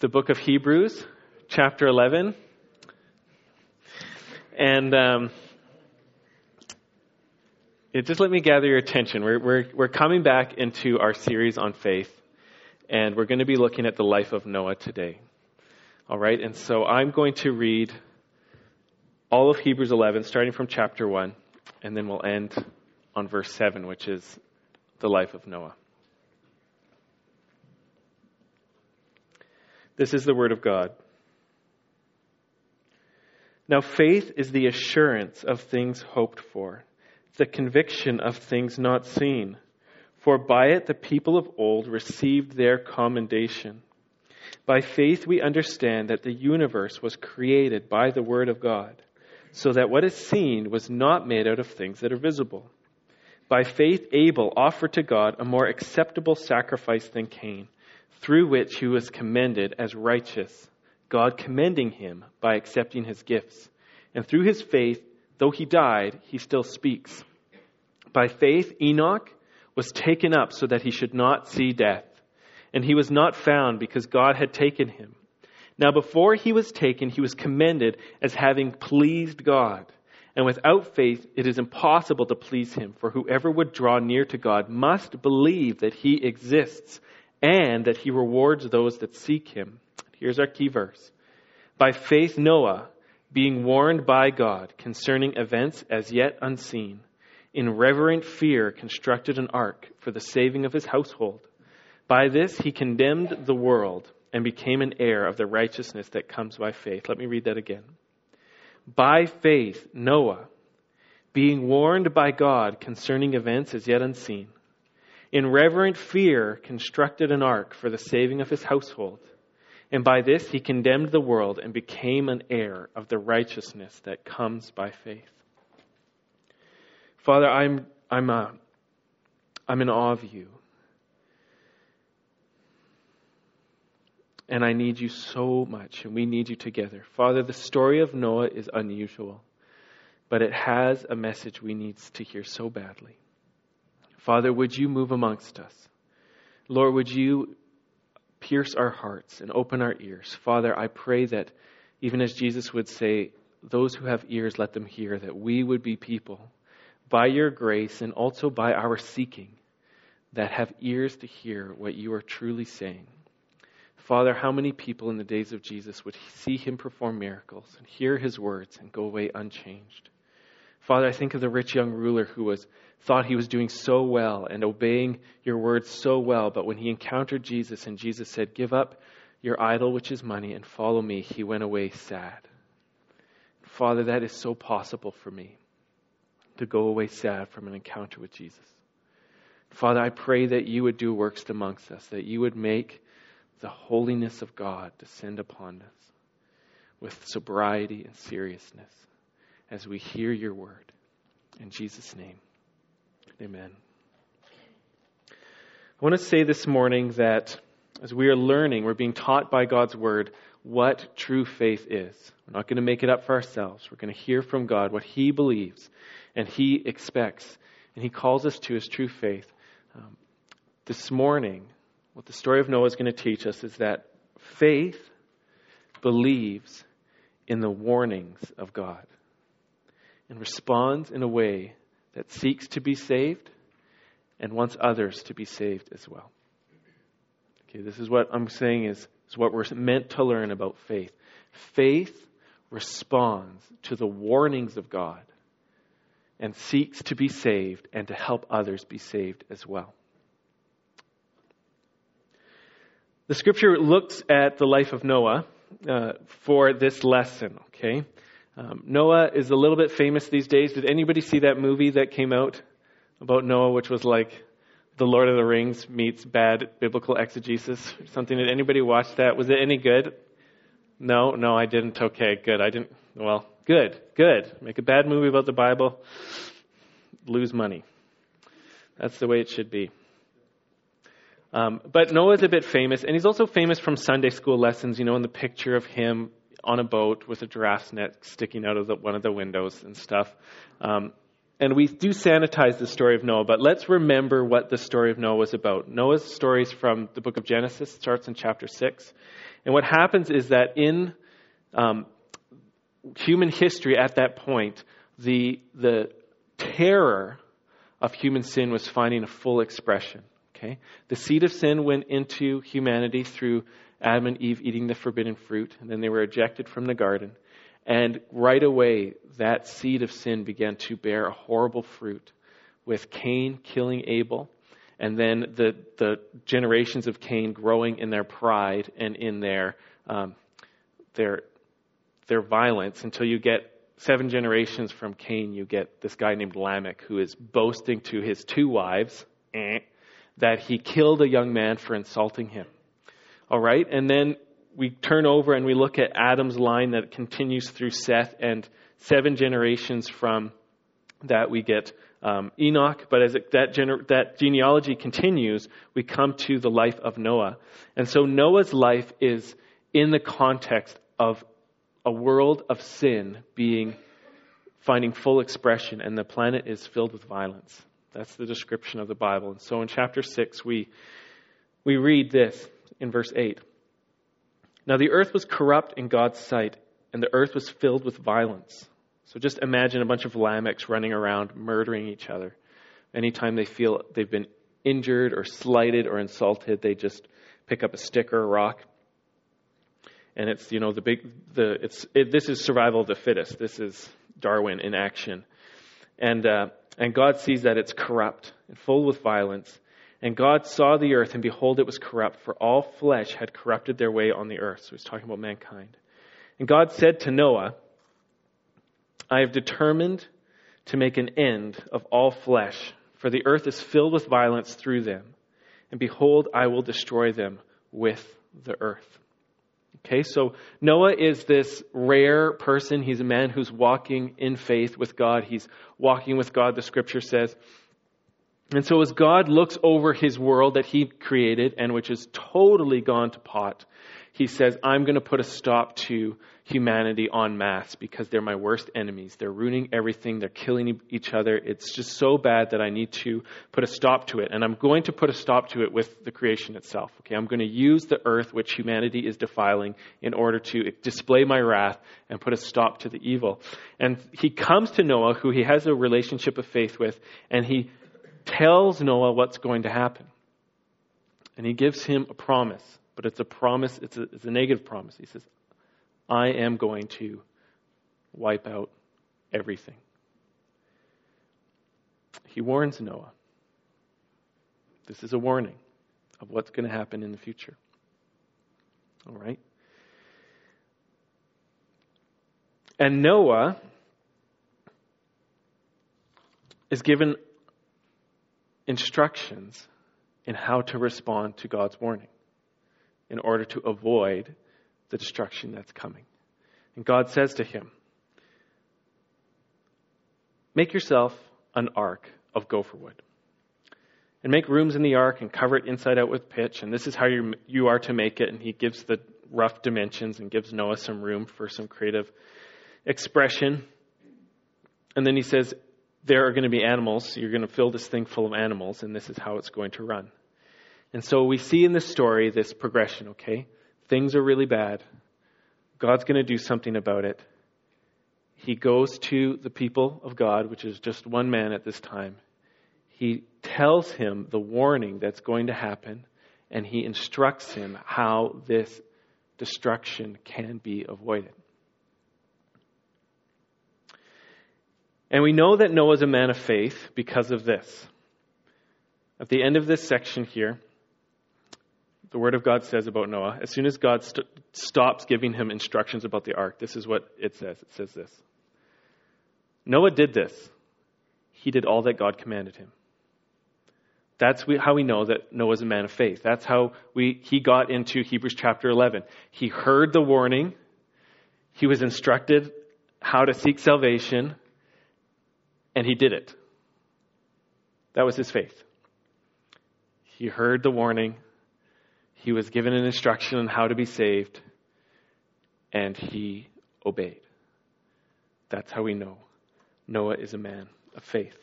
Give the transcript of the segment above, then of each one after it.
the book of Hebrews, chapter 11. And um, just let me gather your attention. We're, we're, we're coming back into our series on faith, and we're going to be looking at the life of Noah today. All right, and so I'm going to read all of Hebrews 11, starting from chapter 1, and then we'll end on verse 7, which is the life of Noah. This is the Word of God. Now, faith is the assurance of things hoped for, the conviction of things not seen. For by it the people of old received their commendation. By faith we understand that the universe was created by the Word of God, so that what is seen was not made out of things that are visible. By faith Abel offered to God a more acceptable sacrifice than Cain through which he was commended as righteous, God commending him by accepting his gifts. And through his faith, though he died, he still speaks. By faith, Enoch was taken up so that he should not see death. And he was not found because God had taken him. Now, before he was taken, he was commended as having pleased God. And without faith, it is impossible to please him, for whoever would draw near to God must believe that he exists and that he rewards those that seek him. Here's our key verse. By faith, Noah, being warned by God concerning events as yet unseen, in reverent fear constructed an ark for the saving of his household. By this he condemned the world and became an heir of the righteousness that comes by faith. Let me read that again. By faith, Noah, being warned by God concerning events as yet unseen, in reverent fear constructed an ark for the saving of his household. And by this he condemned the world and became an heir of the righteousness that comes by faith. Father, I'm, I'm, uh, I'm in awe of you. And I need you so much, and we need you together. Father, the story of Noah is unusual, but it has a message we need to hear so badly. Father, would you move amongst us? Lord, would you pierce our hearts and open our ears? Father, I pray that even as Jesus would say, those who have ears, let them hear, that we would be people by your grace and also by our seeking that have ears to hear what you are truly saying. Father, how many people in the days of Jesus would see him perform miracles and hear his words and go away unchanged? Father, I think of the rich young ruler who was thought he was doing so well and obeying your words so well, but when he encountered Jesus and Jesus said, Give up your idol, which is money, and follow me, he went away sad. Father, that is so possible for me to go away sad from an encounter with Jesus. Father, I pray that you would do works amongst us, that you would make the holiness of God descend upon us with sobriety and seriousness as we hear your word. In Jesus' name. Amen. I want to say this morning that as we are learning, we're being taught by God's Word what true faith is. We're not going to make it up for ourselves. We're going to hear from God what He believes and He expects and He calls us to His true faith. Um, this morning, what the story of Noah is going to teach us is that faith believes in the warnings of God and responds in a way that seeks to be saved and wants others to be saved as well. Okay, this is what I'm saying is, is what we're meant to learn about faith. Faith responds to the warnings of God and seeks to be saved and to help others be saved as well. The scripture looks at the life of Noah uh, for this lesson, okay? Um, Noah is a little bit famous these days. Did anybody see that movie that came out about Noah, which was like The Lord of the Rings meets bad biblical exegesis or something? Did anybody watch that? Was it any good? No, no, I didn't. Okay, good. I didn't. Well, good, good. Make a bad movie about the Bible, lose money. That's the way it should be. Um, but Noah's a bit famous, and he's also famous from Sunday school lessons, you know, in the picture of him on a boat with a giraffe's neck sticking out of the, one of the windows and stuff. Um, and we do sanitize the story of Noah, but let's remember what the story of Noah was about. Noah's story is from the book of Genesis, starts in chapter 6. And what happens is that in um, human history at that point, the, the terror of human sin was finding a full expression. Okay? The seed of sin went into humanity through Adam and Eve eating the forbidden fruit, and then they were ejected from the garden. And right away, that seed of sin began to bear a horrible fruit with Cain killing Abel, and then the, the generations of Cain growing in their pride and in their, um, their, their violence until you get seven generations from Cain, you get this guy named Lamech who is boasting to his two wives eh, that he killed a young man for insulting him. All right? And then we turn over and we look at Adam's line that continues through Seth, and seven generations from that we get um, Enoch. But as it, that, gener- that genealogy continues, we come to the life of Noah. And so Noah's life is in the context of a world of sin being finding full expression, and the planet is filled with violence. That's the description of the Bible. And so in chapter 6, we, we read this in verse 8. Now the earth was corrupt in God's sight, and the earth was filled with violence. So just imagine a bunch of Lamechs running around murdering each other. Anytime they feel they've been injured or slighted or insulted, they just pick up a stick or a rock. And it's, you know, the big, the, it's, it, this is survival of the fittest. This is Darwin in action. And, uh, and God sees that it's corrupt and full with violence. And God saw the earth, and behold, it was corrupt, for all flesh had corrupted their way on the earth. So he's talking about mankind. And God said to Noah, I have determined to make an end of all flesh, for the earth is filled with violence through them. And behold, I will destroy them with the earth. Okay, so Noah is this rare person. He's a man who's walking in faith with God. He's walking with God, the scripture says. And so as God looks over his world that he created and which has totally gone to pot, he says, I'm going to put a stop to humanity en masse because they're my worst enemies. They're ruining everything. They're killing each other. It's just so bad that I need to put a stop to it. And I'm going to put a stop to it with the creation itself. Okay. I'm going to use the earth, which humanity is defiling, in order to display my wrath and put a stop to the evil. And he comes to Noah, who he has a relationship of faith with, and he tells Noah what's going to happen. And he gives him a promise, but it's a promise, it's a, it's a negative promise. He says, I am going to wipe out everything. He warns Noah. This is a warning of what's going to happen in the future. All right? And Noah is given instructions in how to respond to God's warning in order to avoid the destruction that's coming. And God says to him, Make yourself an ark of gopher wood. And make rooms in the ark and cover it inside out with pitch. And this is how you, you are to make it. And he gives the rough dimensions and gives Noah some room for some creative expression. And then he says, there are going to be animals. You're going to fill this thing full of animals, and this is how it's going to run. And so we see in this story this progression, okay? Things are really bad. God's going to do something about it. He goes to the people of God, which is just one man at this time. He tells him the warning that's going to happen, and he instructs him how this destruction can be avoided. And we know that Noah is a man of faith because of this. At the end of this section here, the Word of God says about Noah, as soon as God st- stops giving him instructions about the ark, this is what it says. It says this Noah did this. He did all that God commanded him. That's how we know that Noah is a man of faith. That's how we, he got into Hebrews chapter 11. He heard the warning. He was instructed how to seek salvation and he did it. That was his faith. He heard the warning, he was given an instruction on how to be saved, and he obeyed. That's how we know Noah is a man of faith.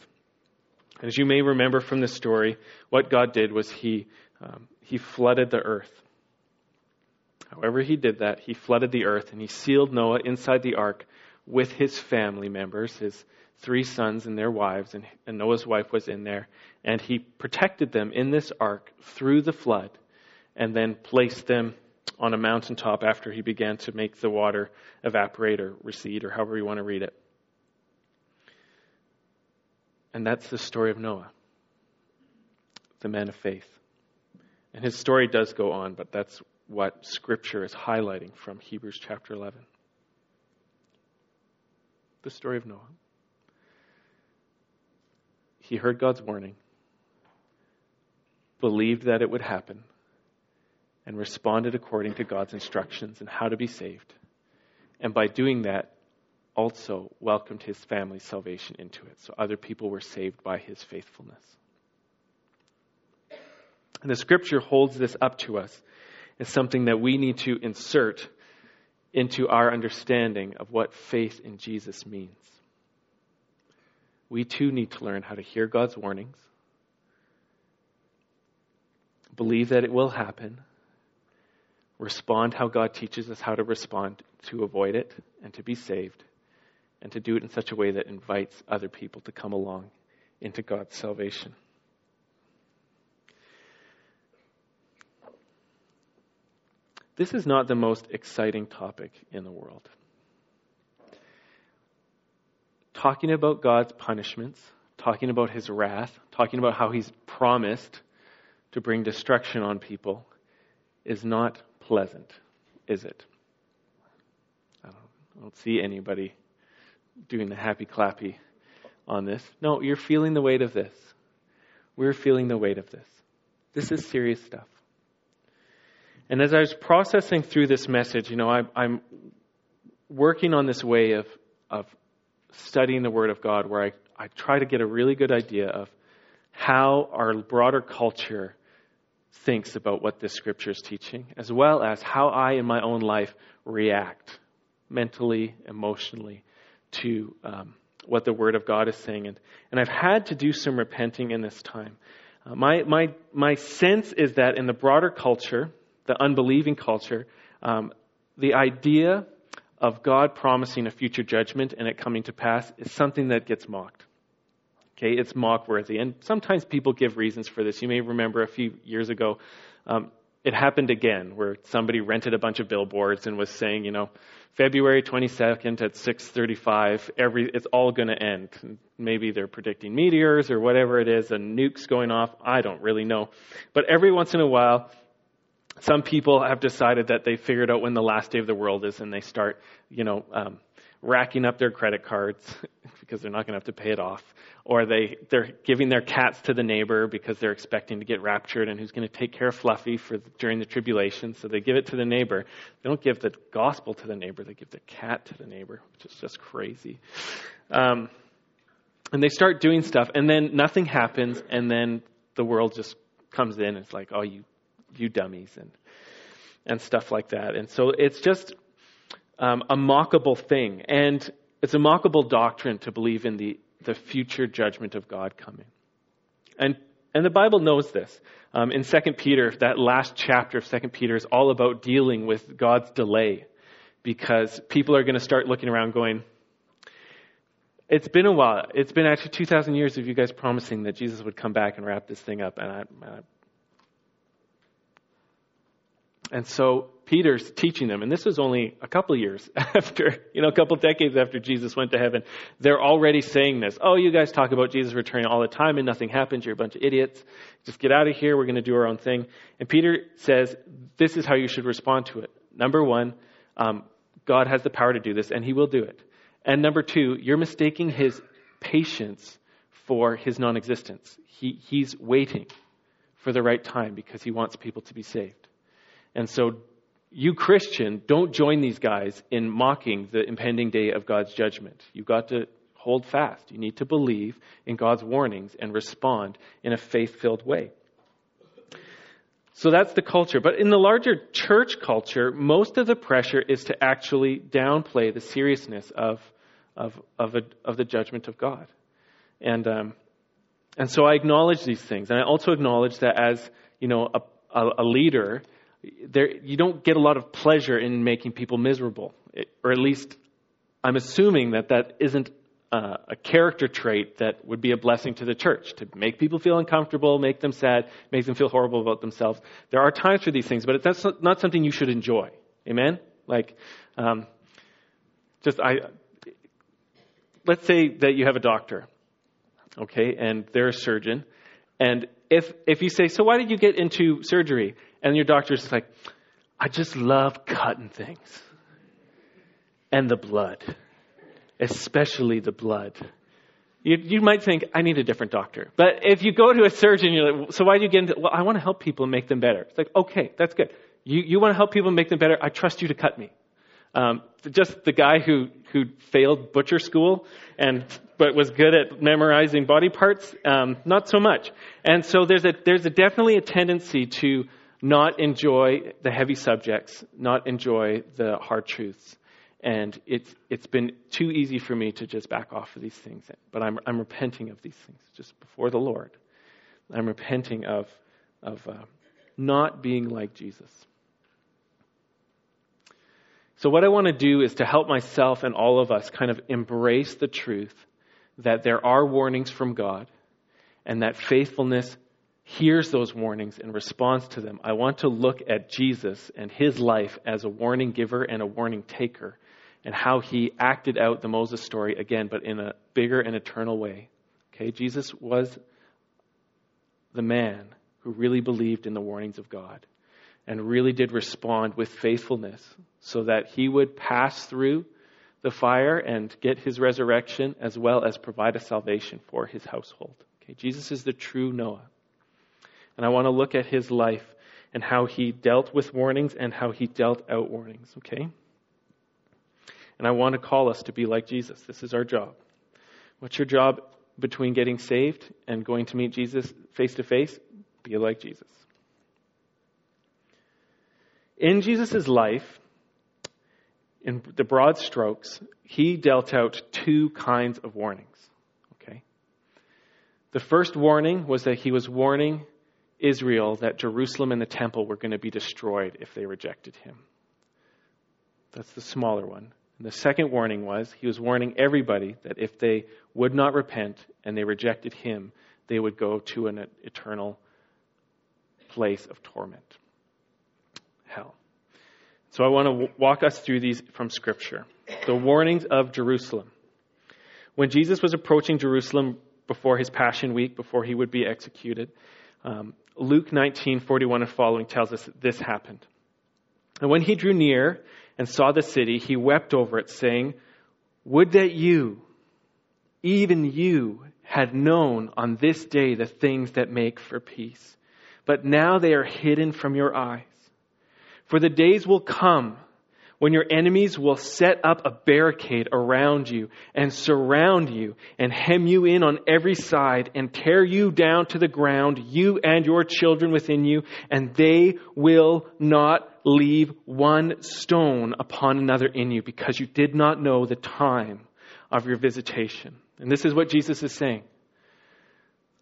And as you may remember from this story, what God did was he, um, he flooded the earth. However, he did that. He flooded the earth and he sealed Noah inside the ark with his family members, his three sons and their wives, and, and Noah's wife was in there. And he protected them in this ark through the flood and then placed them on a mountaintop after he began to make the water evaporate or recede or however you want to read it. And that's the story of Noah, the man of faith. And his story does go on, but that's what Scripture is highlighting from Hebrews chapter 11. The story of Noah. He heard God's warning, believed that it would happen, and responded according to God's instructions and how to be saved. And by doing that, also welcomed his family's salvation into it. So other people were saved by his faithfulness. And the scripture holds this up to us as something that we need to insert into our understanding of what faith in Jesus means. We too need to learn how to hear God's warnings, believe that it will happen, respond how God teaches us how to respond to avoid it and to be saved, and to do it in such a way that invites other people to come along into God's salvation. This is not the most exciting topic in the world. Talking about God's punishments, talking about his wrath, talking about how he's promised to bring destruction on people is not pleasant, is it? I don't, I don't see anybody doing the happy clappy on this. No, you're feeling the weight of this. We're feeling the weight of this. This is serious stuff. And as I was processing through this message, you know, I, I'm working on this way of, of studying the Word of God where I, I try to get a really good idea of how our broader culture thinks about what this scripture is teaching, as well as how I in my own life react mentally, emotionally to um, what the Word of God is saying. And, and I've had to do some repenting in this time. Uh, my, my, my sense is that in the broader culture, the unbelieving culture, um, the idea of God promising a future judgment and it coming to pass is something that gets mocked. Okay, it's mock worthy. And sometimes people give reasons for this. You may remember a few years ago, um, it happened again where somebody rented a bunch of billboards and was saying, you know, February 22nd at 6:35, every it's all going to end. Maybe they're predicting meteors or whatever it is, and nukes going off. I don't really know, but every once in a while, some people have decided that they figured out when the last day of the world is, and they start, you know, um, racking up their credit cards because they're not going to have to pay it off, or they they're giving their cats to the neighbor because they're expecting to get raptured, and who's going to take care of Fluffy for during the tribulation? So they give it to the neighbor. They don't give the gospel to the neighbor; they give the cat to the neighbor, which is just crazy. Um, and they start doing stuff, and then nothing happens, and then the world just comes in. It's like, oh, you you dummies and and stuff like that. And so it's just um, a mockable thing, and it's a mockable doctrine to believe in the the future judgment of God coming. And and the Bible knows this. Um, in Second Peter, that last chapter of Second Peter is all about dealing with God's delay, because people are going to start looking around, going, it's been a while. It's been actually 2,000 years of you guys promising that Jesus would come back and wrap this thing up. And I, I, and so Peter's teaching them, and this was only a couple of years after, you know, a couple of decades after Jesus went to heaven. They're already saying this. Oh, you guys talk about Jesus returning all the time and nothing happens. You're a bunch of idiots. Just get out of here. We're going to do our own thing. And Peter says, this is how you should respond to it. Number one, um, God has the power to do this, and he will do it. And number two, you're mistaking his patience for his non existence. He, he's waiting for the right time because he wants people to be saved. And so, you Christian, don't join these guys in mocking the impending day of God's judgment. You've got to hold fast. You need to believe in God's warnings and respond in a faith filled way. So that's the culture. But in the larger church culture, most of the pressure is to actually downplay the seriousness of, of, of, a, of the judgment of God. And, um, and so I acknowledge these things. And I also acknowledge that as, you know, a, a, a leader, there, you don't get a lot of pleasure in making people miserable. It, or at least I'm assuming that that isn't uh, a character trait that would be a blessing to the church to make people feel uncomfortable, make them sad, make them feel horrible about themselves. There are times for these things, but that's not something you should enjoy. Amen? Like, um, just I. Let's say that you have a doctor, okay, and they're a surgeon, and if if you say, "So why did you get into surgery?" And your doctor's like, "I just love cutting things and the blood." especially the blood. You, you might think, I need a different doctor. But if you go to a surgeon, you're like, so why do you get into, well, I want to help people and make them better. It's like, okay, that's good. You, you want to help people make them better? I trust you to cut me. Um, just the guy who, who failed butcher school and but was good at memorizing body parts, um, not so much. And so there's a there's a definitely a tendency to not enjoy the heavy subjects, not enjoy the hard truths. And it's, it's been too easy for me to just back off of these things. But I'm, I'm repenting of these things just before the Lord. I'm repenting of, of uh, not being like Jesus. So, what I want to do is to help myself and all of us kind of embrace the truth that there are warnings from God and that faithfulness hears those warnings and responds to them. I want to look at Jesus and his life as a warning giver and a warning taker and how he acted out the Moses story again, but in a bigger and eternal way. Okay, Jesus was the man who really believed in the warnings of God and really did respond with faithfulness so that he would pass through the fire and get his resurrection as well as provide a salvation for his household. Okay, Jesus is the true Noah. And I want to look at his life and how he dealt with warnings and how he dealt out warnings, okay? And I want to call us to be like Jesus. This is our job. What's your job between getting saved and going to meet Jesus face to face? Be like Jesus. In Jesus' life, in the broad strokes, he dealt out two kinds of warnings. Okay? The first warning was that he was warning Israel that Jerusalem and the temple were going to be destroyed if they rejected him. That's the smaller one. And the second warning was he was warning everybody that if they would not repent and they rejected him, they would go to an eternal place of torment hell. So I want to walk us through these from Scripture. The warnings of Jerusalem. When Jesus was approaching Jerusalem before his Passion Week, before he would be executed, um, Luke 19, 41 and following tells us that this happened. And when he drew near and saw the city, he wept over it, saying, Would that you, even you, had known on this day the things that make for peace. But now they are hidden from your eyes. For the days will come when your enemies will set up a barricade around you and surround you and hem you in on every side and tear you down to the ground, you and your children within you, and they will not leave one stone upon another in you because you did not know the time of your visitation. And this is what Jesus is saying.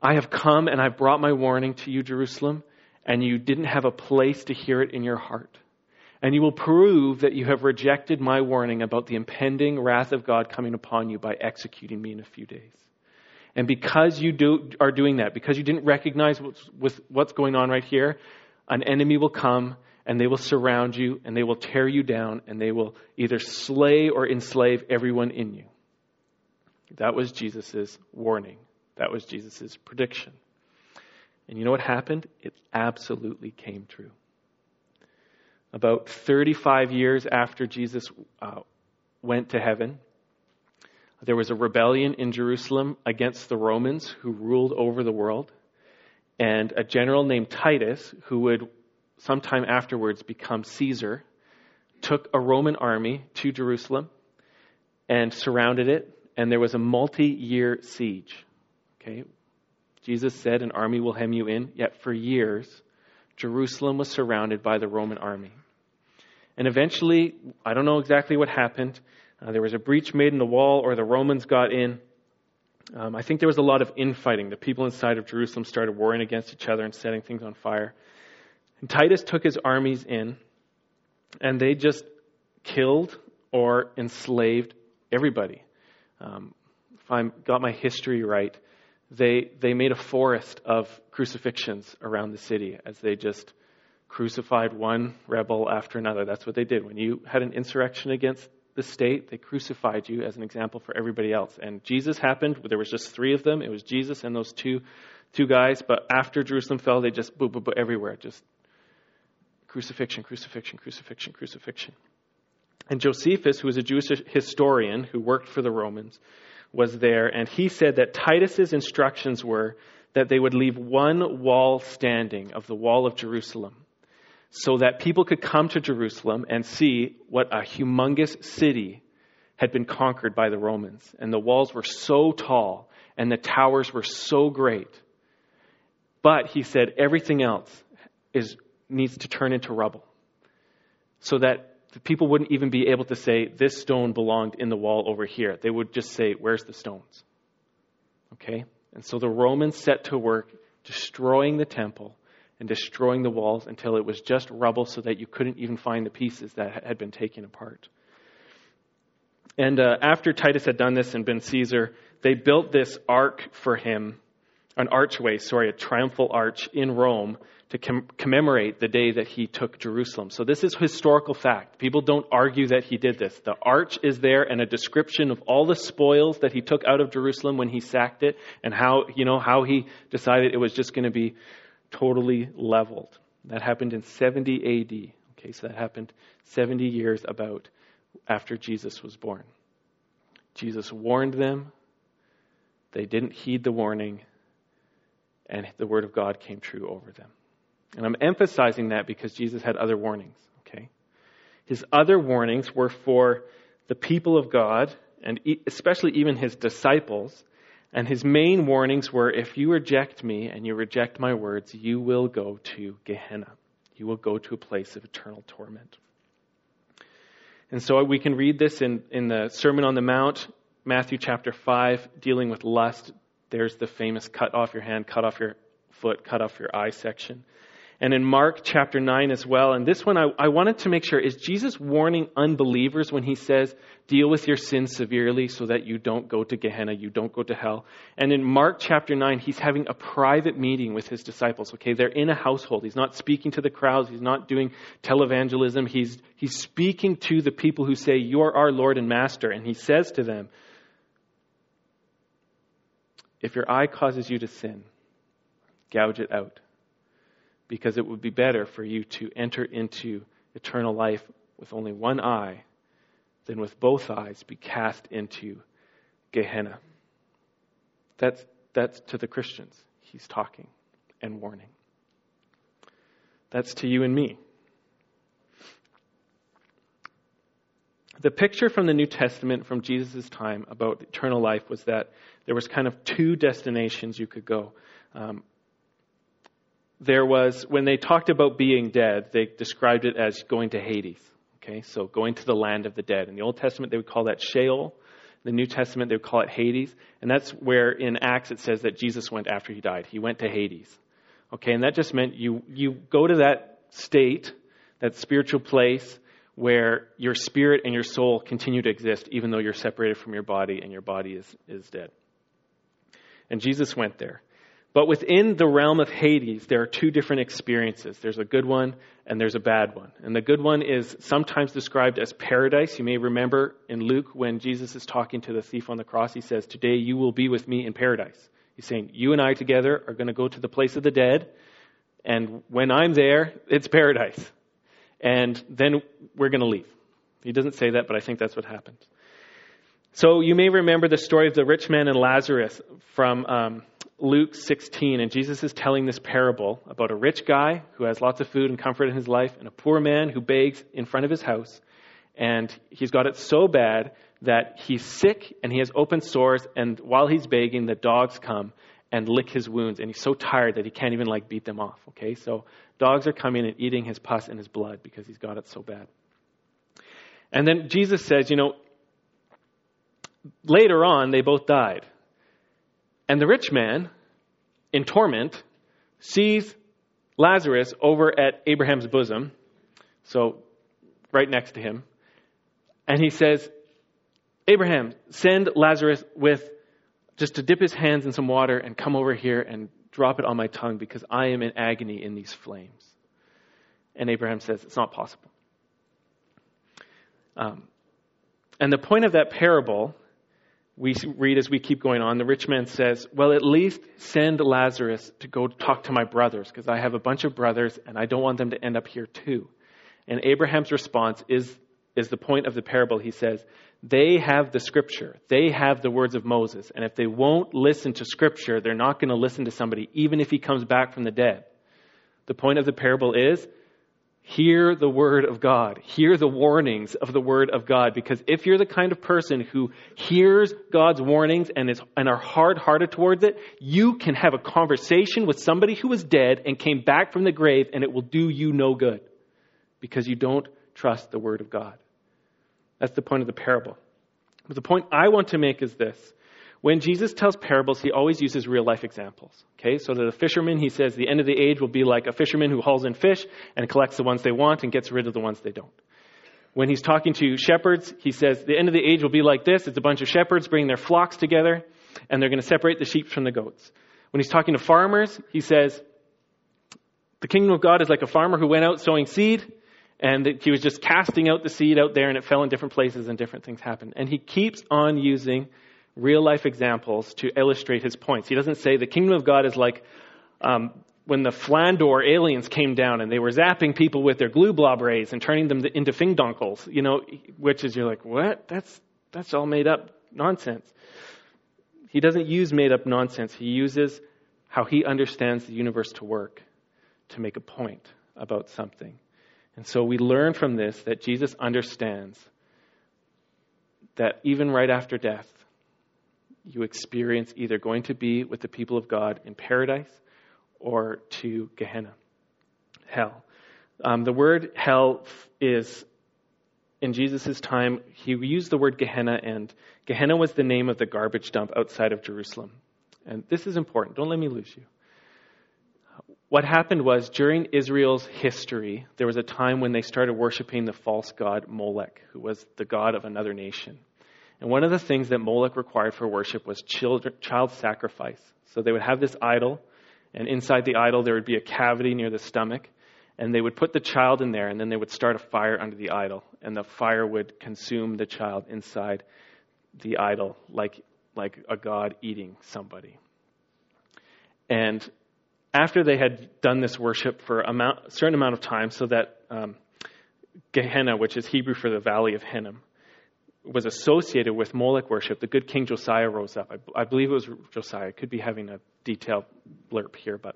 I have come and I've brought my warning to you, Jerusalem, and you didn't have a place to hear it in your heart. And you will prove that you have rejected my warning about the impending wrath of God coming upon you by executing me in a few days. And because you do, are doing that, because you didn't recognize what's, what's going on right here, an enemy will come and they will surround you and they will tear you down and they will either slay or enslave everyone in you. That was Jesus' warning. That was Jesus' prediction. And you know what happened? It absolutely came true. About 35 years after Jesus uh, went to heaven, there was a rebellion in Jerusalem against the Romans who ruled over the world. And a general named Titus, who would sometime afterwards become Caesar, took a Roman army to Jerusalem and surrounded it, and there was a multi year siege. Okay? Jesus said, An army will hem you in, yet for years, Jerusalem was surrounded by the Roman army. And eventually, I don't know exactly what happened. Uh, there was a breach made in the wall, or the Romans got in. Um, I think there was a lot of infighting. The people inside of Jerusalem started warring against each other and setting things on fire. Titus took his armies in, and they just killed or enslaved everybody. Um, if I got my history right, they, they made a forest of crucifixions around the city as they just crucified one rebel after another. That's what they did. When you had an insurrection against the state, they crucified you as an example for everybody else. And Jesus happened. There was just three of them. It was Jesus and those two, two guys. But after Jerusalem fell, they just boom, boom, boom, everywhere. Just crucifixion, crucifixion, crucifixion, crucifixion. And Josephus, who was a Jewish historian who worked for the Romans, was there, and he said that Titus's instructions were that they would leave one wall standing of the wall of Jerusalem so that people could come to Jerusalem and see what a humongous city had been conquered by the Romans. And the walls were so tall and the towers were so great. But he said everything else is, needs to turn into rubble so that the people wouldn't even be able to say, this stone belonged in the wall over here. They would just say, where's the stones? Okay? And so the Romans set to work destroying the temple and destroying the walls until it was just rubble so that you couldn't even find the pieces that had been taken apart. And uh, after Titus had done this and been Caesar, they built this ark for him, an archway, sorry, a triumphal arch in Rome to com- commemorate the day that he took Jerusalem. So this is historical fact. People don't argue that he did this. The arch is there and a description of all the spoils that he took out of Jerusalem when he sacked it and how, you know, how he decided it was just going to be totally leveled. That happened in 70 AD. Okay, so that happened 70 years about after Jesus was born. Jesus warned them. They didn't heed the warning, and the word of God came true over them. And I'm emphasizing that because Jesus had other warnings, okay? His other warnings were for the people of God, and especially even his disciples. And his main warnings were if you reject me and you reject my words, you will go to Gehenna. You will go to a place of eternal torment. And so we can read this in, in the Sermon on the Mount, Matthew chapter 5, dealing with lust. There's the famous cut off your hand, cut off your foot, cut off your eye section and in Mark chapter 9 as well. And this one I, I, wanted to make sure is Jesus warning unbelievers when he says, deal with your sin severely so that you don't go to Gehenna, you don't go to hell. And in Mark chapter 9, he's having a private meeting with his disciples. Okay, they're in a household. He's not speaking to the crowds, he's not doing televangelism. He's, he's speaking to the people who say, You're our Lord and Master. And he says to them, If your eye causes you to sin, gouge it out because it would be better for you to enter into eternal life with only one eye than with both eyes be cast into Gehenna. That's, that's to the Christians. He's talking and warning. That's to you and me. The picture from the New Testament from Jesus' time about eternal life was that there was kind of two destinations you could go. Um, there was, when they talked about being dead, they described it as going to Hades. Okay, so going to the land of the dead. In the Old Testament, they would call that Sheol. In the New Testament, they would call it Hades. And that's where in Acts it says that Jesus went after he died. He went to Hades. Okay, and that just meant you, you go to that state, that spiritual place, where your spirit and your soul continue to exist even though you're separated from your body and your body is, is dead. And Jesus went there. But within the realm of Hades, there are two different experiences. There's a good one and there's a bad one. And the good one is sometimes described as paradise. You may remember in Luke when Jesus is talking to the thief on the cross, he says, Today you will be with me in paradise. He's saying, You and I together are going to go to the place of the dead. And when I'm there, it's paradise. And then we're going to leave. He doesn't say that, but I think that's what happened. So you may remember the story of the rich man and Lazarus from. Um, Luke 16, and Jesus is telling this parable about a rich guy who has lots of food and comfort in his life, and a poor man who begs in front of his house. And he's got it so bad that he's sick and he has open sores, and while he's begging, the dogs come and lick his wounds, and he's so tired that he can't even like beat them off. Okay, so dogs are coming and eating his pus and his blood because he's got it so bad. And then Jesus says, you know, later on, they both died. And the rich man, in torment, sees Lazarus over at Abraham's bosom, so right next to him, and he says, Abraham, send Lazarus with just to dip his hands in some water and come over here and drop it on my tongue because I am in agony in these flames. And Abraham says, It's not possible. Um, and the point of that parable, we read as we keep going on, the rich man says, Well, at least send Lazarus to go talk to my brothers because I have a bunch of brothers and I don't want them to end up here too. And Abraham's response is, is the point of the parable. He says, they have the scripture. They have the words of Moses. And if they won't listen to scripture, they're not going to listen to somebody, even if he comes back from the dead. The point of the parable is hear the word of God. Hear the warnings of the word of God. Because if you're the kind of person who hears God's warnings and, is, and are hard hearted towards it, you can have a conversation with somebody who was dead and came back from the grave, and it will do you no good because you don't trust the word of God. That's the point of the parable. But the point I want to make is this. When Jesus tells parables, he always uses real life examples. Okay, so to the fisherman, he says the end of the age will be like a fisherman who hauls in fish and collects the ones they want and gets rid of the ones they don't. When he's talking to shepherds, he says the end of the age will be like this. It's a bunch of shepherds bringing their flocks together and they're going to separate the sheep from the goats. When he's talking to farmers, he says the kingdom of God is like a farmer who went out sowing seed and he was just casting out the seed out there and it fell in different places and different things happened. And he keeps on using real life examples to illustrate his points. He doesn't say the kingdom of God is like um, when the Flandor aliens came down and they were zapping people with their glue blob rays and turning them into fingdonkels, you know, which is you're like, what? That's, that's all made up nonsense. He doesn't use made up nonsense. He uses how he understands the universe to work to make a point about something. And so we learn from this that Jesus understands that even right after death, you experience either going to be with the people of God in paradise or to Gehenna, hell. Um, the word hell is, in Jesus' time, he used the word Gehenna, and Gehenna was the name of the garbage dump outside of Jerusalem. And this is important. Don't let me lose you what happened was during Israel's history, there was a time when they started worshiping the false god Molech, who was the god of another nation. And one of the things that Moloch required for worship was children, child sacrifice. So they would have this idol, and inside the idol there would be a cavity near the stomach, and they would put the child in there, and then they would start a fire under the idol, and the fire would consume the child inside the idol, like like a god eating somebody. And after they had done this worship for a certain amount of time, so that um, Gehenna, which is Hebrew for the valley of Hinnom, was associated with Moloch worship, the good King Josiah rose up. I, I believe it was Josiah. I could be having a detailed blurb here, but.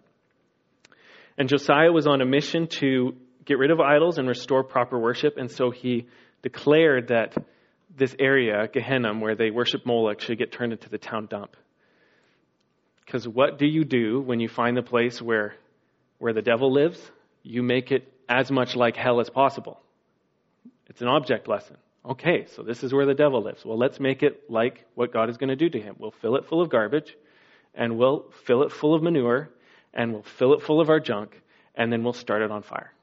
And Josiah was on a mission to get rid of idols and restore proper worship, and so he declared that this area, Gehenna, where they worship Moloch, should get turned into the town dump. Because what do you do when you find the place where, where the devil lives? You make it as much like hell as possible. It's an object lesson. Okay, so this is where the devil lives. Well, let's make it like what God is going to do to him. We'll fill it full of garbage, and we'll fill it full of manure, and we'll fill it full of our junk, and then we'll start it on fire.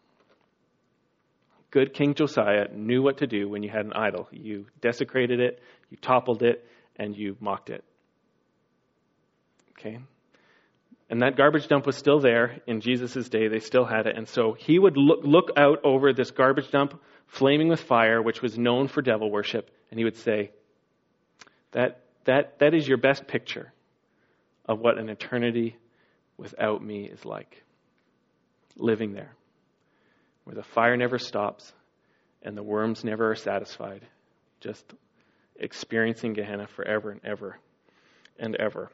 Good King Josiah knew what to do when you had an idol. You desecrated it, you toppled it, and you mocked it. Okay? And that garbage dump was still there in Jesus' day. They still had it. And so he would look, look out over this garbage dump flaming with fire, which was known for devil worship, and he would say, that, that, that is your best picture of what an eternity without me is like. Living there, where the fire never stops and the worms never are satisfied, just experiencing Gehenna forever and ever and ever.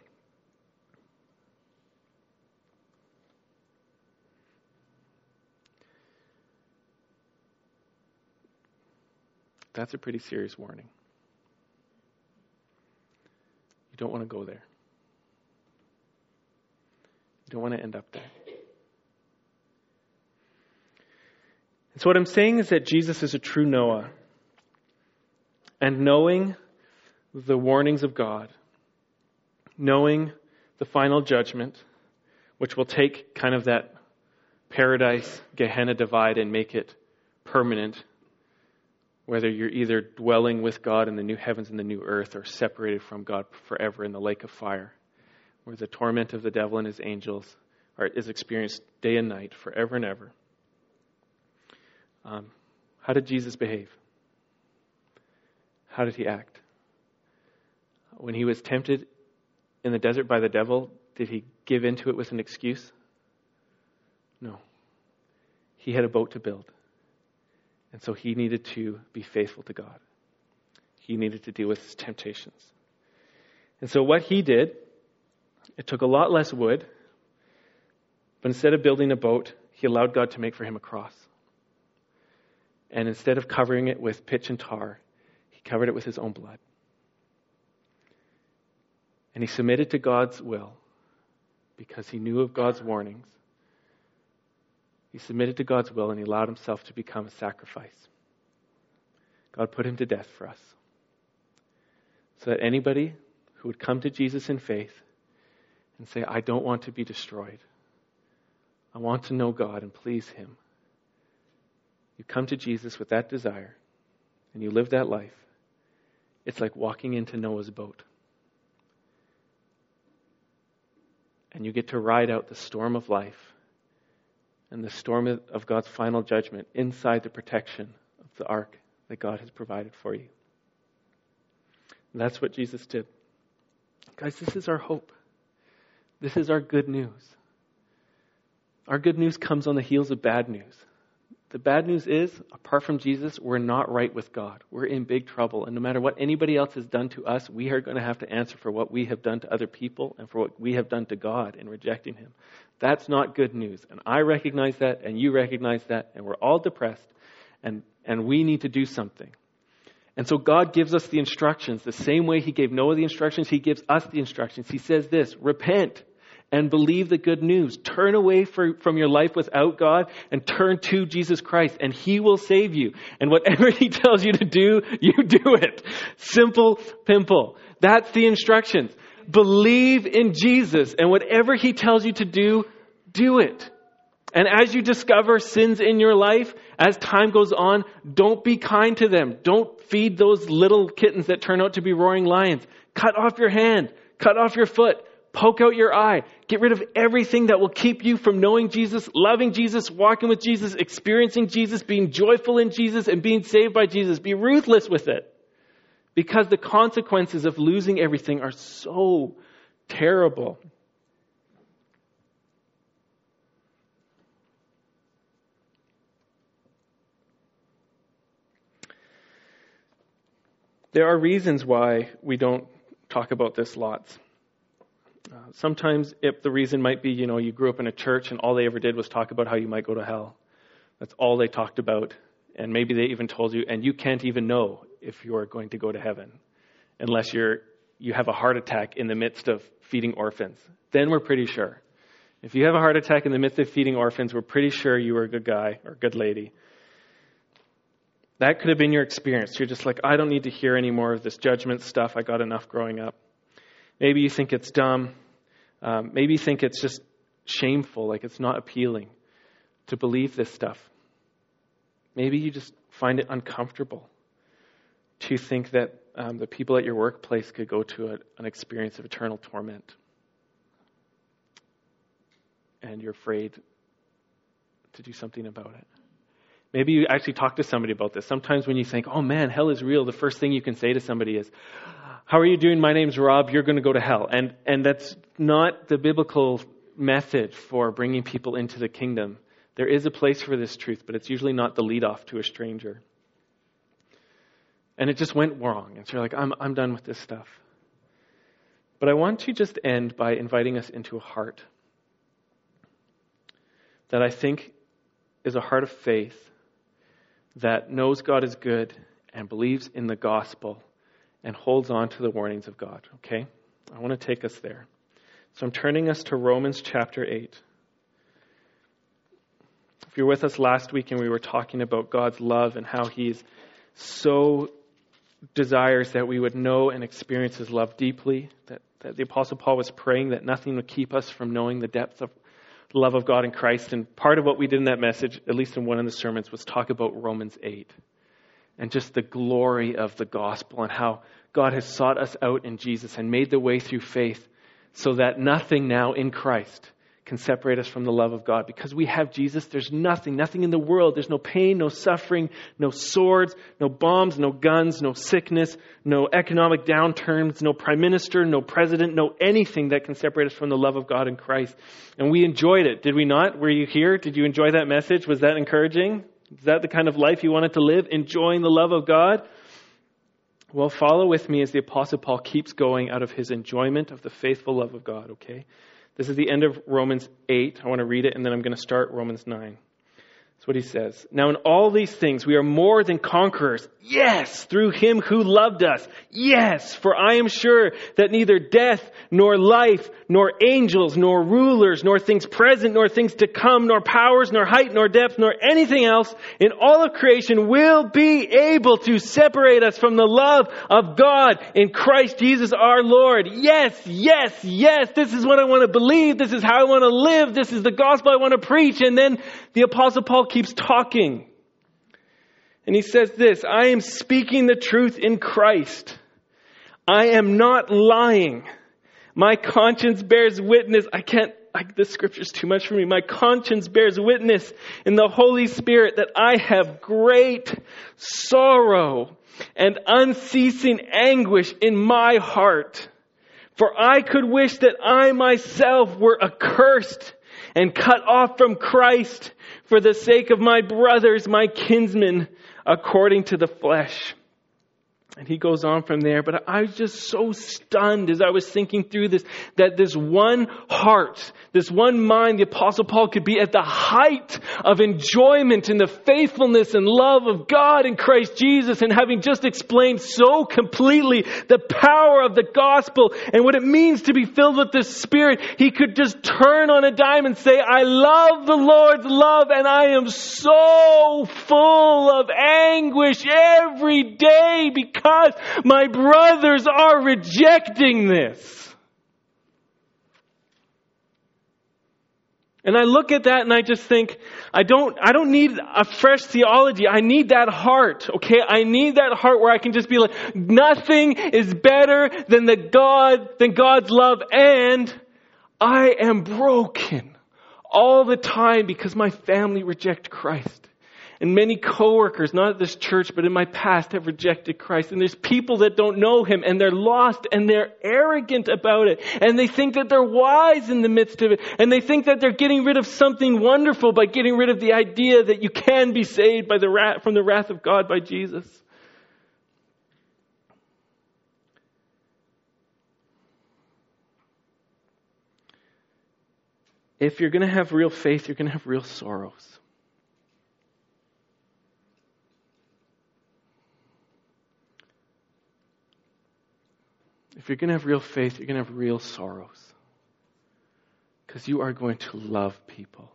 That's a pretty serious warning. You don't want to go there. You don't want to end up there. And so, what I'm saying is that Jesus is a true Noah. And knowing the warnings of God, knowing the final judgment, which will take kind of that paradise, Gehenna divide, and make it permanent. Whether you're either dwelling with God in the new heavens and the new earth or separated from God forever in the lake of fire, where the torment of the devil and his angels are, is experienced day and night, forever and ever. Um, how did Jesus behave? How did he act? When he was tempted in the desert by the devil, did he give into it with an excuse? No. He had a boat to build. And so he needed to be faithful to God. He needed to deal with his temptations. And so what he did, it took a lot less wood, but instead of building a boat, he allowed God to make for him a cross. And instead of covering it with pitch and tar, he covered it with his own blood. And he submitted to God's will because he knew of God's warnings. He submitted to God's will and he allowed himself to become a sacrifice. God put him to death for us. So that anybody who would come to Jesus in faith and say, I don't want to be destroyed, I want to know God and please him. You come to Jesus with that desire and you live that life. It's like walking into Noah's boat. and you get to ride out the storm of life and the storm of God's final judgment inside the protection of the ark that God has provided for you. And that's what Jesus did. Guys, this is our hope. This is our good news. Our good news comes on the heels of bad news. The bad news is, apart from Jesus, we're not right with God. We're in big trouble. And no matter what anybody else has done to us, we are going to have to answer for what we have done to other people and for what we have done to God in rejecting Him. That's not good news. And I recognize that, and you recognize that, and we're all depressed, and, and we need to do something. And so God gives us the instructions. The same way He gave Noah the instructions, He gives us the instructions. He says this repent and believe the good news. Turn away for, from your life without God and turn to Jesus Christ and He will save you. And whatever He tells you to do, you do it. Simple, pimple. That's the instructions. Believe in Jesus and whatever He tells you to do, do it. And as you discover sins in your life, as time goes on, don't be kind to them. Don't feed those little kittens that turn out to be roaring lions. Cut off your hand. Cut off your foot Poke out your eye. Get rid of everything that will keep you from knowing Jesus, loving Jesus, walking with Jesus, experiencing Jesus, being joyful in Jesus, and being saved by Jesus. Be ruthless with it. Because the consequences of losing everything are so terrible. There are reasons why we don't talk about this lots. Uh, sometimes if the reason might be, you know, you grew up in a church and all they ever did was talk about how you might go to hell. That's all they talked about. And maybe they even told you, and you can't even know if you're going to go to heaven unless you're, you have a heart attack in the midst of feeding orphans. Then we're pretty sure. If you have a heart attack in the midst of feeding orphans, we're pretty sure you were a good guy or good lady. That could have been your experience. You're just like, I don't need to hear any more of this judgment stuff. I got enough growing up. Maybe you think it's dumb. Um, maybe you think it's just shameful, like it's not appealing to believe this stuff. Maybe you just find it uncomfortable to think that um, the people at your workplace could go to a, an experience of eternal torment. And you're afraid to do something about it. Maybe you actually talk to somebody about this. Sometimes when you think, oh man, hell is real, the first thing you can say to somebody is, how are you doing? My name's Rob. You're going to go to hell. And, and that's not the biblical method for bringing people into the kingdom. There is a place for this truth, but it's usually not the lead off to a stranger. And it just went wrong. And so you're like, I'm, I'm done with this stuff. But I want to just end by inviting us into a heart that I think is a heart of faith that knows God is good and believes in the gospel and holds on to the warnings of God. Okay? I want to take us there. So I'm turning us to Romans chapter 8. If you're with us last week and we were talking about God's love and how He's so desires that we would know and experience His love deeply, that, that the Apostle Paul was praying that nothing would keep us from knowing the depth of the love of God in Christ. And part of what we did in that message, at least in one of the sermons, was talk about Romans 8 and just the glory of the gospel and how God has sought us out in Jesus and made the way through faith so that nothing now in Christ can separate us from the love of God. Because we have Jesus, there's nothing, nothing in the world. There's no pain, no suffering, no swords, no bombs, no guns, no sickness, no economic downturns, no prime minister, no president, no anything that can separate us from the love of God in Christ. And we enjoyed it, did we not? Were you here? Did you enjoy that message? Was that encouraging? Is that the kind of life you wanted to live? Enjoying the love of God? Well, follow with me as the Apostle Paul keeps going out of his enjoyment of the faithful love of God, okay? This is the end of Romans 8. I want to read it, and then I'm going to start Romans 9. That's what he says. Now, in all these things, we are more than conquerors. Yes, through him who loved us. Yes, for I am sure that neither death, nor life, nor angels, nor rulers, nor things present, nor things to come, nor powers, nor height, nor depth, nor anything else in all of creation will be able to separate us from the love of God in Christ Jesus our Lord. Yes, yes, yes, this is what I want to believe. This is how I want to live. This is the gospel I want to preach. And then the apostle Paul keeps talking. And he says this, I am speaking the truth in Christ. I am not lying. My conscience bears witness. I can't, I, this scripture's too much for me. My conscience bears witness in the Holy Spirit that I have great sorrow and unceasing anguish in my heart. For I could wish that I myself were accursed and cut off from Christ for the sake of my brothers, my kinsmen, according to the flesh. And he goes on from there, but I was just so stunned as I was thinking through this, that this one heart, this one mind, the apostle Paul could be at the height of enjoyment in the faithfulness and love of God in Christ Jesus and having just explained so completely the power of the gospel and what it means to be filled with the Spirit, he could just turn on a dime and say, I love the Lord's love and I am so full of anguish every day because because my brothers are rejecting this. And I look at that and I just think, I don't, I don't need a fresh theology. I need that heart, okay? I need that heart where I can just be like, nothing is better than the God, than God's love and I am broken all the time because my family reject Christ. And many coworkers, not at this church, but in my past, have rejected Christ. And there's people that don't know Him and they're lost and they're arrogant about it. And they think that they're wise in the midst of it. And they think that they're getting rid of something wonderful by getting rid of the idea that you can be saved by the wrath, from the wrath of God by Jesus. If you're going to have real faith, you're going to have real sorrows. If you're going to have real faith, you're going to have real sorrows. Because you are going to love people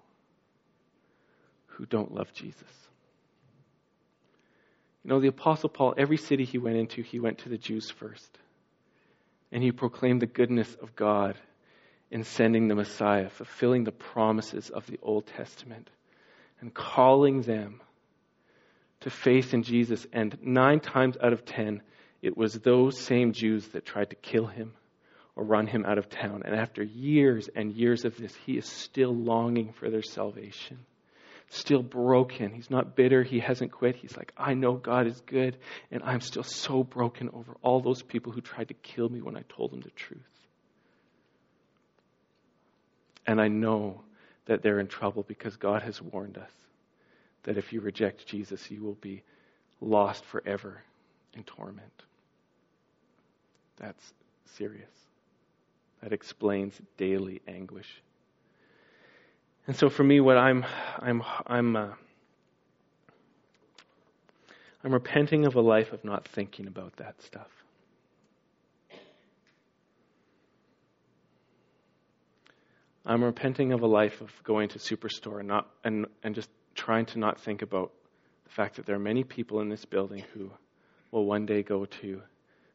who don't love Jesus. You know, the Apostle Paul, every city he went into, he went to the Jews first. And he proclaimed the goodness of God in sending the Messiah, fulfilling the promises of the Old Testament, and calling them to faith in Jesus. And nine times out of ten, it was those same Jews that tried to kill him or run him out of town. And after years and years of this, he is still longing for their salvation. Still broken. He's not bitter. He hasn't quit. He's like, I know God is good, and I'm still so broken over all those people who tried to kill me when I told them the truth. And I know that they're in trouble because God has warned us that if you reject Jesus, you will be lost forever in torment. That's serious. That explains daily anguish. And so for me, what I'm, I'm, I'm, uh, I'm repenting of a life of not thinking about that stuff. I'm repenting of a life of going to Superstore and not and, and just trying to not think about the fact that there are many people in this building who will one day go to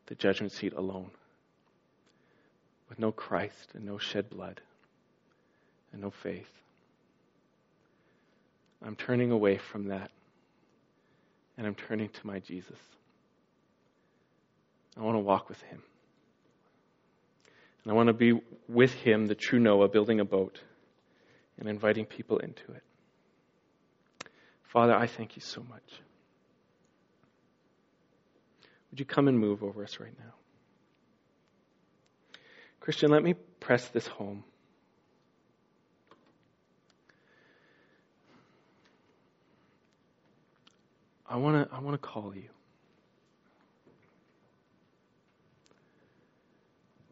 the judgment seat alone with no Christ and no shed blood and no faith. I'm turning away from that. And I'm turning to my Jesus. I want to walk with him. And I want to be with him, the true Noah, building a boat and inviting people into it. Father, I thank you so much. Would you come and move over us right now? Christian, let me press this home. I want to I want to call you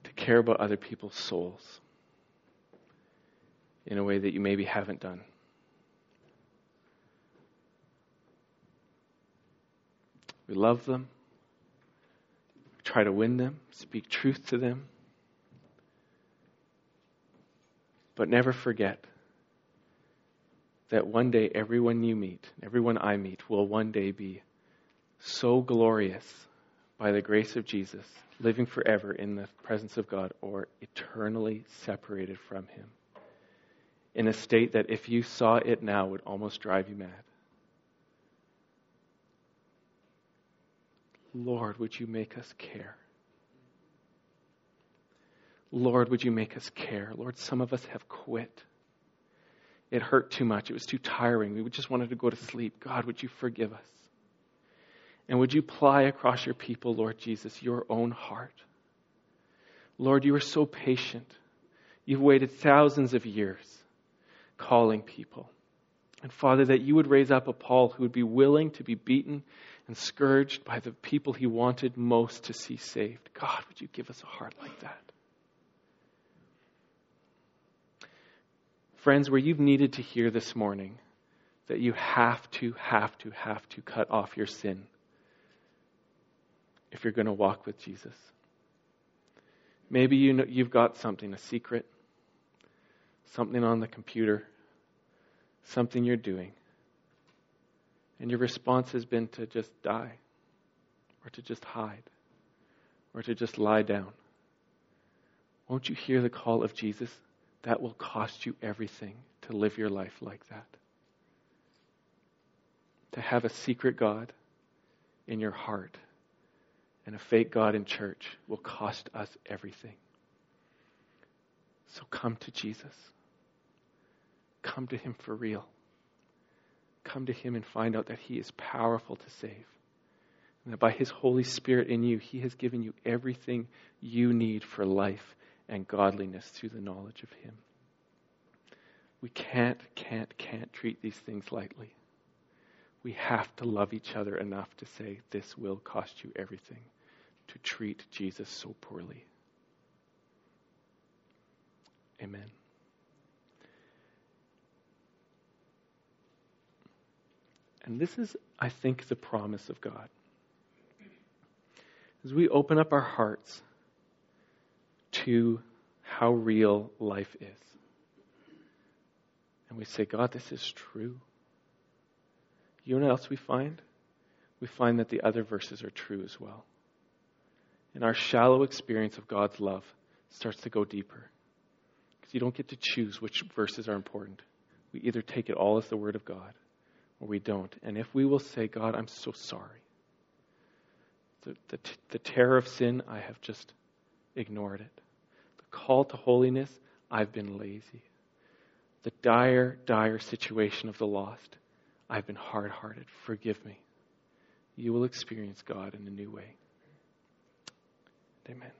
to care about other people's souls in a way that you maybe haven't done. We love them. Try to win them, speak truth to them. But never forget that one day everyone you meet, everyone I meet, will one day be so glorious by the grace of Jesus, living forever in the presence of God, or eternally separated from Him. In a state that, if you saw it now, would almost drive you mad. Lord, would you make us care? Lord, would you make us care? Lord, some of us have quit. It hurt too much. It was too tiring. We just wanted to go to sleep. God, would you forgive us? And would you ply across your people, Lord Jesus, your own heart? Lord, you are so patient. You've waited thousands of years calling people. And Father, that you would raise up a Paul who would be willing to be beaten and scourged by the people he wanted most to see saved. God, would you give us a heart like that? Friends, where you've needed to hear this morning that you have to, have to, have to cut off your sin if you're going to walk with Jesus. Maybe you know, you've got something, a secret, something on the computer, something you're doing, and your response has been to just die, or to just hide, or to just lie down. Won't you hear the call of Jesus? that will cost you everything to live your life like that. To have a secret God in your heart and a fake God in church will cost us everything. So come to Jesus. Come to Him for real. Come to Him and find out that He is powerful to save. And that by His Holy Spirit in you, He has given you everything you need for life and godliness through the knowledge of Him. We can't, can't, can't treat these things lightly. We have to love each other enough to say, this will cost you everything, to treat Jesus so poorly. Amen. And this is, I think, the promise of God. As we open up our hearts to how real life is. And we say, God, this is true. You know what else we find? We find that the other verses are true as well. And our shallow experience of God's love starts to go deeper. Because you don't get to choose which verses are important. We either take it all as the Word of God or we don't. And if we will say, God, I'm so sorry. The, the, the terror of sin, I have just ignored it The call to holiness, I've been lazy. The dire, dire situation of the lost, I've been hard hearted. Forgive me. You will experience God in a new way. Amen.